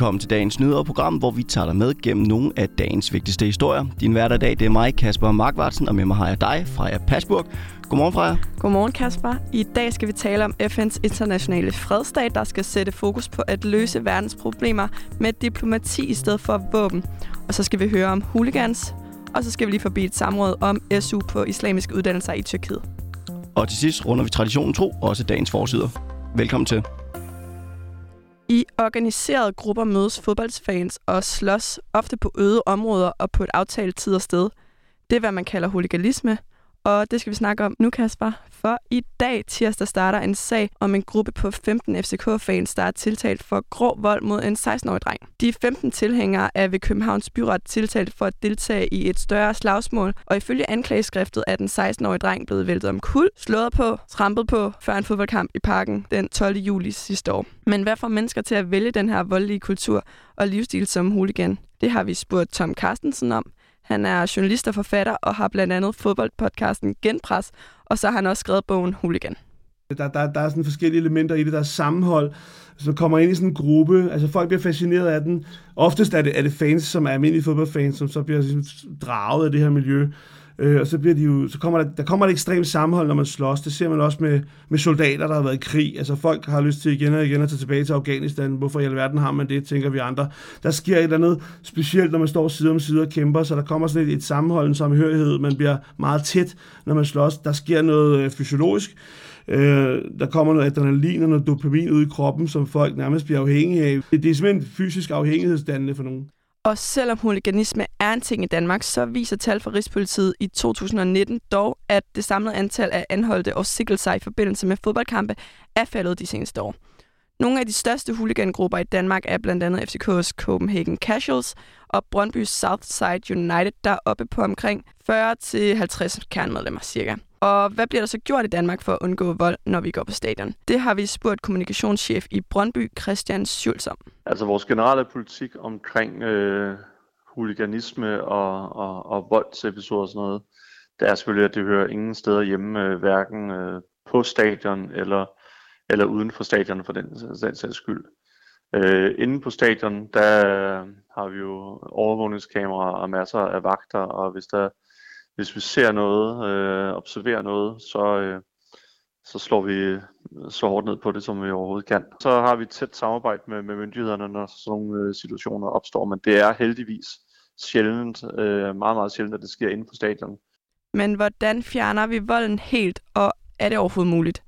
Velkommen til dagens nyhederprogram, hvor vi tager dig med gennem nogle af dagens vigtigste historier. Din hverdag i dag, det er mig, Kasper Markvartsen, og med mig har jeg dig, Freja Pasburg. Godmorgen, Freja. Godmorgen, Kasper. I dag skal vi tale om FN's internationale fredsdag, der skal sætte fokus på at løse verdens problemer med diplomati i stedet for våben. Og så skal vi høre om hooligans, og så skal vi lige forbi et samråd om SU på islamiske uddannelser i Tyrkiet. Og til sidst runder vi traditionen tro, også dagens forsider. Velkommen til. I organiserede grupper mødes fodboldfans og slås ofte på øde områder og på et aftalt tid og sted. Det er, hvad man kalder huligalisme, og det skal vi snakke om nu, Kasper. For i dag, tirsdag, starter en sag om en gruppe på 15 FCK-fans, der er tiltalt for grov vold mod en 16-årig dreng. De 15 tilhængere er ved Københavns Byret tiltalt for at deltage i et større slagsmål, og ifølge anklageskriftet er den 16-årige dreng blevet væltet om kul, slået på, trampet på før en fodboldkamp i parken den 12. juli sidste år. Men hvad får mennesker til at vælge den her voldelige kultur og livsstil som hooligan? Det har vi spurgt Tom Carstensen om. Han er journalist og forfatter og har blandt andet fodboldpodcasten Genpres, og så har han også skrevet bogen Hooligan. Der, der, der er sådan forskellige elementer i det. Der er sammenhold, så kommer ind i sådan en gruppe. Altså folk bliver fascineret af den. Oftest er det, er det fans, som er almindelige fodboldfans, som så bliver ligesom draget af det her miljø. Øh, og så, bliver de jo, så kommer der, der kommer et ekstremt sammenhold, når man slås. Det ser man også med, med soldater, der har været i krig. Altså folk har lyst til igen og igen at tage tilbage til Afghanistan. Hvorfor i alverden har man det, tænker vi andre. Der sker et eller andet specielt, når man står side om side og kæmper, så der kommer sådan et, et sammenhold, en samhørighed. Man bliver meget tæt, når man slås. Der sker noget øh, fysiologisk. Øh, der kommer noget adrenalin og noget dopamin ud i kroppen, som folk nærmest bliver afhængige af. Det, det er simpelthen fysisk afhængighedsdannende for nogen. Og selvom huliganisme er en ting i Danmark, så viser tal fra Rigspolitiet i 2019 dog, at det samlede antal af anholdte og sikkelser i forbindelse med fodboldkampe er faldet de seneste år. Nogle af de største huligangrupper i Danmark er blandt andet FCK's Copenhagen Casuals og Brøndby Southside United, der er oppe på omkring 40-50 kernemedlemmer cirka. Og hvad bliver der så gjort i Danmark for at undgå vold, når vi går på stadion? Det har vi spurgt kommunikationschef i Brøndby, Christian Schulz om. Altså vores generelle politik omkring øh, huliganisme og, og, og voldsepisoder og sådan noget, det er selvfølgelig, at det hører ingen steder hjemme, øh, hverken øh, på stadion eller, eller uden for stadion for den, den sags skyld. Øh, inde på stadion, der øh, har vi jo overvågningskameraer og masser af vagter, og hvis der hvis vi ser noget, øh, observerer noget, så, øh, så slår vi så hårdt ned på det, som vi overhovedet kan. Så har vi et tæt samarbejde med, med myndighederne, når sådan nogle øh, situationer opstår, men det er heldigvis sjældent, øh, meget, meget sjældent, at det sker inde på stadion. Men hvordan fjerner vi volden helt, og er det overhovedet muligt?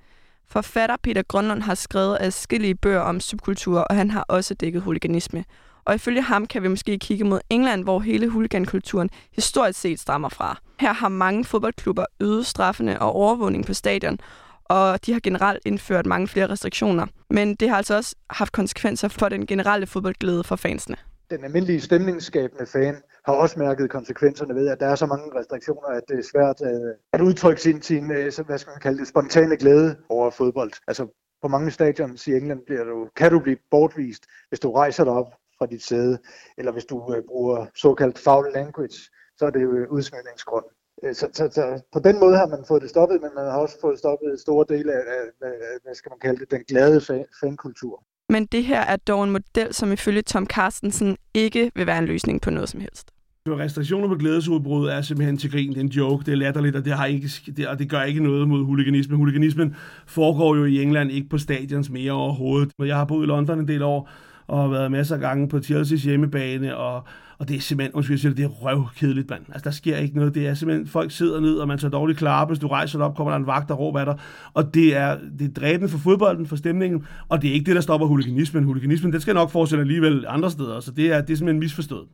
Forfatter Peter Grønlund har skrevet adskillige bøger om subkulturer, og han har også dækket huliganisme. Og ifølge ham kan vi måske kigge mod England, hvor hele huligankulturen historisk set stammer fra. Her har mange fodboldklubber øget straffene og overvågning på stadion, og de har generelt indført mange flere restriktioner. Men det har altså også haft konsekvenser for den generelle fodboldglæde for fansene. Den almindelige stemningsskabende fan har også mærket konsekvenserne ved, at der er så mange restriktioner, at det er svært øh, at udtrykke sin, sin øh, hvad skal man kalde det, spontane glæde over fodbold. Altså på mange stadions i England bliver du, kan du blive bortvist, hvis du rejser dig op fra dit sæde, eller hvis du øh, bruger såkaldt foul language, så er det jo øh, udsmidningsgrund. Øh, så, så, så på den måde har man fået det stoppet, men man har også fået stoppet store dele af, af hvad skal man kalde det, den glade fan, fankultur. Men det her er dog en model, som ifølge Tom Carstensen ikke vil være en løsning på noget som helst. Restriktioner på glædesudbrud er simpelthen til grin. Det er en joke, det er latterligt, og det, har ikke, det, og det gør ikke noget mod huliganismen. Huliganismen foregår jo i England ikke på stadions mere overhovedet. Jeg har boet i London en del år, og har været masser af gange på Chelsea's hjemmebane, og, og det er simpelthen, undskyld, jeg siger det, det er røvkedeligt, mand. Altså, der sker ikke noget. Det er simpelthen, folk sidder ned, og man tager dårligt klar, hvis du rejser dig op, kommer der en vagt, der råber af dig. Og det er, det er dræbende for fodbolden, for stemningen, og det er ikke det, der stopper huliganismen. Huliganismen, den skal nok fortsætte alligevel andre steder, så det er, det er simpelthen misforstået.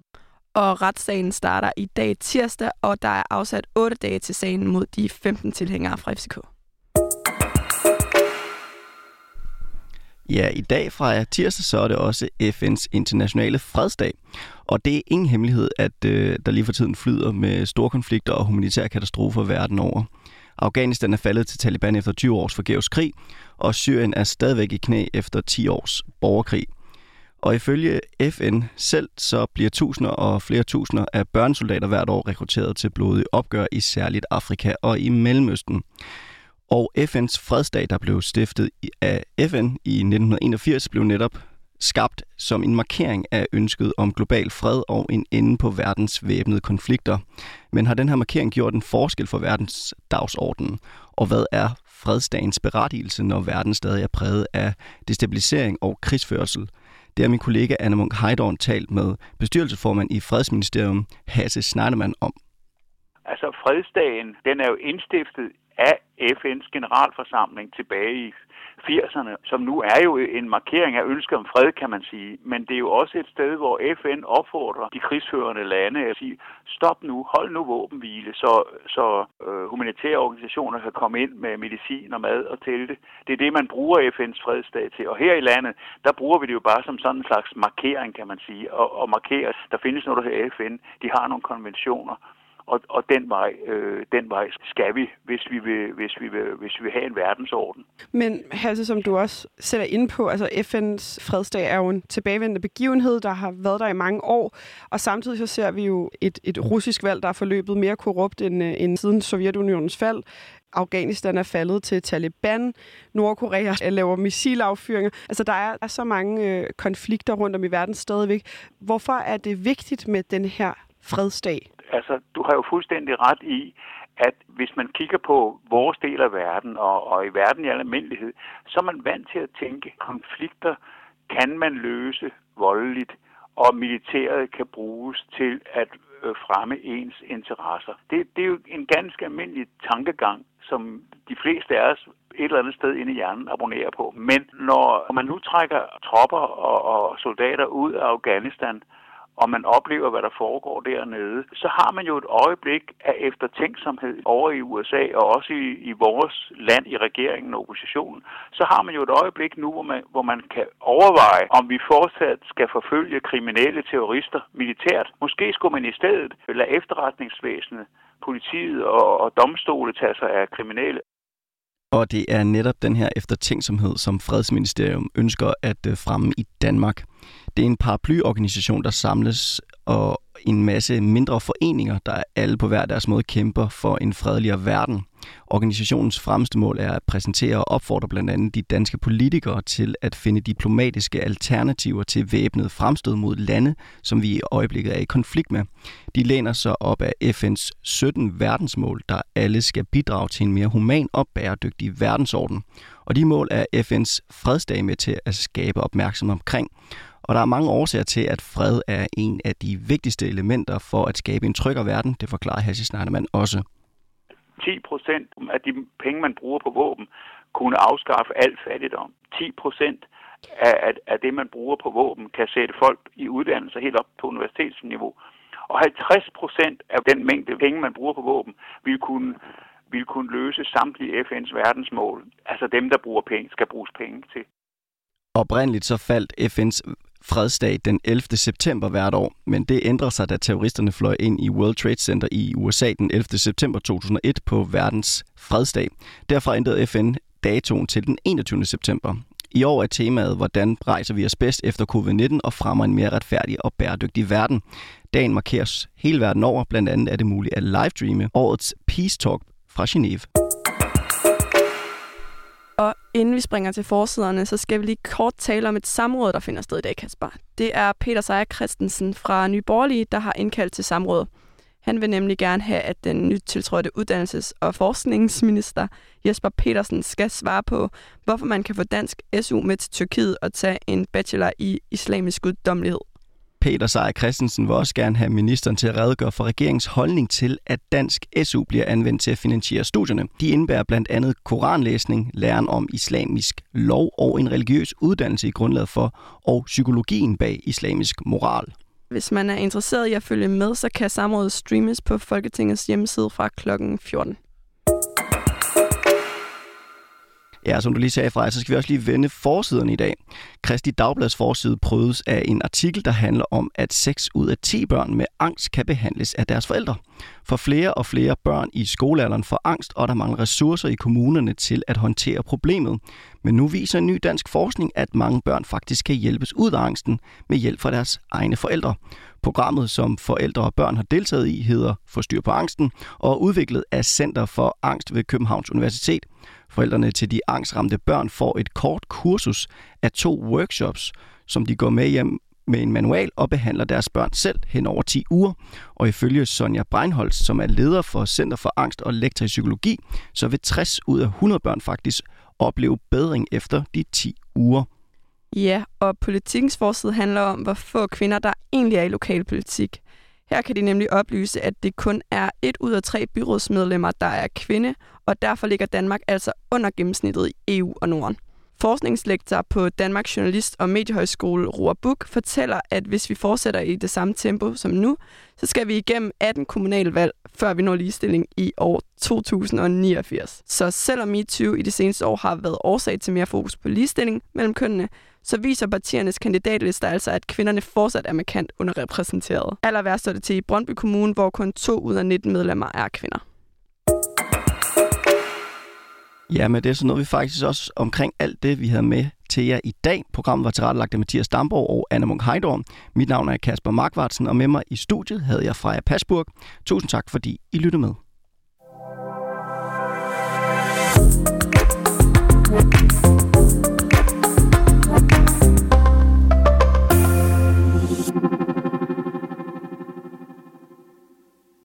Og retssagen starter i dag tirsdag, og der er afsat 8 dage til sagen mod de 15 tilhængere fra FCK. Ja, i dag fra tirsdag, så er det også FN's internationale fredsdag. Og det er ingen hemmelighed, at øh, der lige for tiden flyder med store konflikter og humanitære katastrofer verden over. Afghanistan er faldet til Taliban efter 20 års forgæves krig, og Syrien er stadigvæk i knæ efter 10 års borgerkrig. Og ifølge FN selv, så bliver tusinder og flere tusinder af børnesoldater hvert år rekrutteret til blodige opgør i særligt Afrika og i Mellemøsten. Og FN's fredsdag, der blev stiftet af FN i 1981, blev netop skabt som en markering af ønsket om global fred og en ende på verdens væbnede konflikter. Men har den her markering gjort en forskel for verdens dagsorden? Og hvad er fredsdagens berettigelse, når verden stadig er præget af destabilisering og krigsførsel? Det har min kollega Anna Munk Heidorn talt med bestyrelsesformand i Fredsministerium, Hasse Schneidermann, om. Fredsdagen, den er jo indstiftet af FN's generalforsamling tilbage i 80'erne, som nu er jo en markering af ønsket om fred, kan man sige. Men det er jo også et sted, hvor FN opfordrer de krigsførende lande at sige, stop nu, hold nu våbenhvile, så, så øh, humanitære organisationer kan komme ind med medicin og mad og telte. Det er det, man bruger FN's fredsdag til. Og her i landet, der bruger vi det jo bare som sådan en slags markering, kan man sige, og, og markere, der findes noget, der hedder FN. De har nogle konventioner, og, og den, vej, øh, den vej skal vi, hvis vi, vil, hvis, vi vil, hvis vi vil have en verdensorden. Men Hasse, som du også sætter ind på, altså FN's fredsdag er jo en tilbagevendende begivenhed, der har været der i mange år, og samtidig så ser vi jo et, et russisk valg, der er forløbet mere korrupt end, øh, end siden Sovjetunionens fald. Afghanistan er faldet til Taliban. Nordkorea laver missilaffyringer. Altså, der er, er så mange øh, konflikter rundt om i verden stadigvæk. Hvorfor er det vigtigt med den her fredsdag? Altså, du har jo fuldstændig ret i, at hvis man kigger på vores del af verden, og, og i verden i almindelighed, så er man vant til at tænke, konflikter kan man løse voldeligt, og militæret kan bruges til at øh, fremme ens interesser. Det, det er jo en ganske almindelig tankegang, som de fleste af os et eller andet sted inde i hjernen abonnerer på. Men når man nu trækker tropper og, og soldater ud af Afghanistan, og man oplever, hvad der foregår dernede, så har man jo et øjeblik af eftertænksomhed over i USA og også i, i vores land, i regeringen og oppositionen. Så har man jo et øjeblik nu, hvor man, hvor man kan overveje, om vi fortsat skal forfølge kriminelle terrorister militært. Måske skulle man i stedet lade efterretningsvæsenet politiet og, og domstole tage sig af kriminelle. Og det er netop den her eftertænksomhed, som Fredsministerium ønsker at øh, fremme i Danmark. Det er en paraplyorganisation, der samles og en masse mindre foreninger, der alle på hver deres måde kæmper for en fredeligere verden. Organisationens fremmeste mål er at præsentere og opfordre blandt andet de danske politikere til at finde diplomatiske alternativer til væbnet fremstød mod lande, som vi i øjeblikket er i konflikt med. De læner sig op af FN's 17 verdensmål, der alle skal bidrage til en mere human og bæredygtig verdensorden. Og de mål er FN's fredsdag med til at skabe opmærksomhed omkring. Og der er mange årsager til, at fred er en af de vigtigste elementer for at skabe en tryggere verden. Det forklarer Hasse Schneiderman også. 10 procent af de penge, man bruger på våben, kunne afskaffe al fattigdom. 10 procent af, af det, man bruger på våben, kan sætte folk i uddannelse helt op på universitetsniveau. Og 50 procent af den mængde penge, man bruger på våben, vil kunne, vil kunne løse samtlige FN's verdensmål. Altså dem, der bruger penge, skal bruges penge til. Oprindeligt så faldt FN's fredsdag den 11. september hvert år, men det ændrer sig, da terroristerne fløj ind i World Trade Center i USA den 11. september 2001 på verdens fredsdag. Derfor ændrede FN datoen til den 21. september. I år er temaet, hvordan rejser vi os bedst efter covid-19 og fremmer en mere retfærdig og bæredygtig verden. Dagen markeres hele verden over, blandt andet er det muligt at live-streame årets Peace Talk fra Genève. Og inden vi springer til forsiderne, så skal vi lige kort tale om et samråd, der finder sted i dag, Kasper. Det er Peter Sejer Christensen fra Nye Borgerlige, der har indkaldt til samråd. Han vil nemlig gerne have, at den nyt tiltrådte uddannelses- og forskningsminister Jesper Petersen skal svare på, hvorfor man kan få dansk SU med til Tyrkiet og tage en bachelor i islamisk uddommelighed. Peter Seier Christensen vil også gerne have ministeren til at redegøre for regeringens holdning til, at dansk SU bliver anvendt til at finansiere studierne. De indebærer blandt andet koranlæsning, læren om islamisk lov og en religiøs uddannelse i grundlaget for, og psykologien bag islamisk moral. Hvis man er interesseret i at følge med, så kan samrådet streames på Folketingets hjemmeside fra kl. 14. Ja, som du lige sagde fra, så skal vi også lige vende forsiden i dag. Kristi Dagblads forside prøves af en artikel, der handler om, at 6 ud af 10 børn med angst kan behandles af deres forældre. For flere og flere børn i skolealderen får angst, og der mangler ressourcer i kommunerne til at håndtere problemet. Men nu viser en ny dansk forskning, at mange børn faktisk kan hjælpes ud af angsten med hjælp fra deres egne forældre. Programmet, som forældre og børn har deltaget i, hedder Forstyr på angsten og er udviklet af Center for Angst ved Københavns Universitet – Forældrene til de angstramte børn får et kort kursus af to workshops, som de går med hjem med en manual og behandler deres børn selv hen over 10 uger. Og ifølge Sonja Breinholtz, som er leder for Center for Angst og Elektrisk Psykologi, så vil 60 ud af 100 børn faktisk opleve bedring efter de 10 uger. Ja, og politikens forside handler om, hvor få kvinder, der egentlig er i lokalpolitik. Her kan de nemlig oplyse, at det kun er et ud af tre byrådsmedlemmer, der er kvinde, og derfor ligger Danmark altså under gennemsnittet i EU og Norden. Forskningslektor på Danmarks Journalist- og Mediehøjskole, Roar Buk, fortæller, at hvis vi fortsætter i det samme tempo som nu, så skal vi igennem 18 kommunalvalg, før vi når ligestilling i år 2089. Så selvom MeToo i de seneste år har været årsag til mere fokus på ligestilling mellem kønnene, så viser partiernes kandidatlister altså, at kvinderne fortsat er markant underrepræsenteret. Aller værst står det til i Brøndby Kommune, hvor kun 2 ud af 19 medlemmer er kvinder. Ja, men det er så noget, vi faktisk også omkring alt det, vi havde med til jer i dag. Programmet var tilrettelagt af Mathias Damborg og Anna Munk Heidorn. Mit navn er Kasper Markvartsen, og med mig i studiet havde jeg Freja Pasburg. Tusind tak, fordi I lyttede med.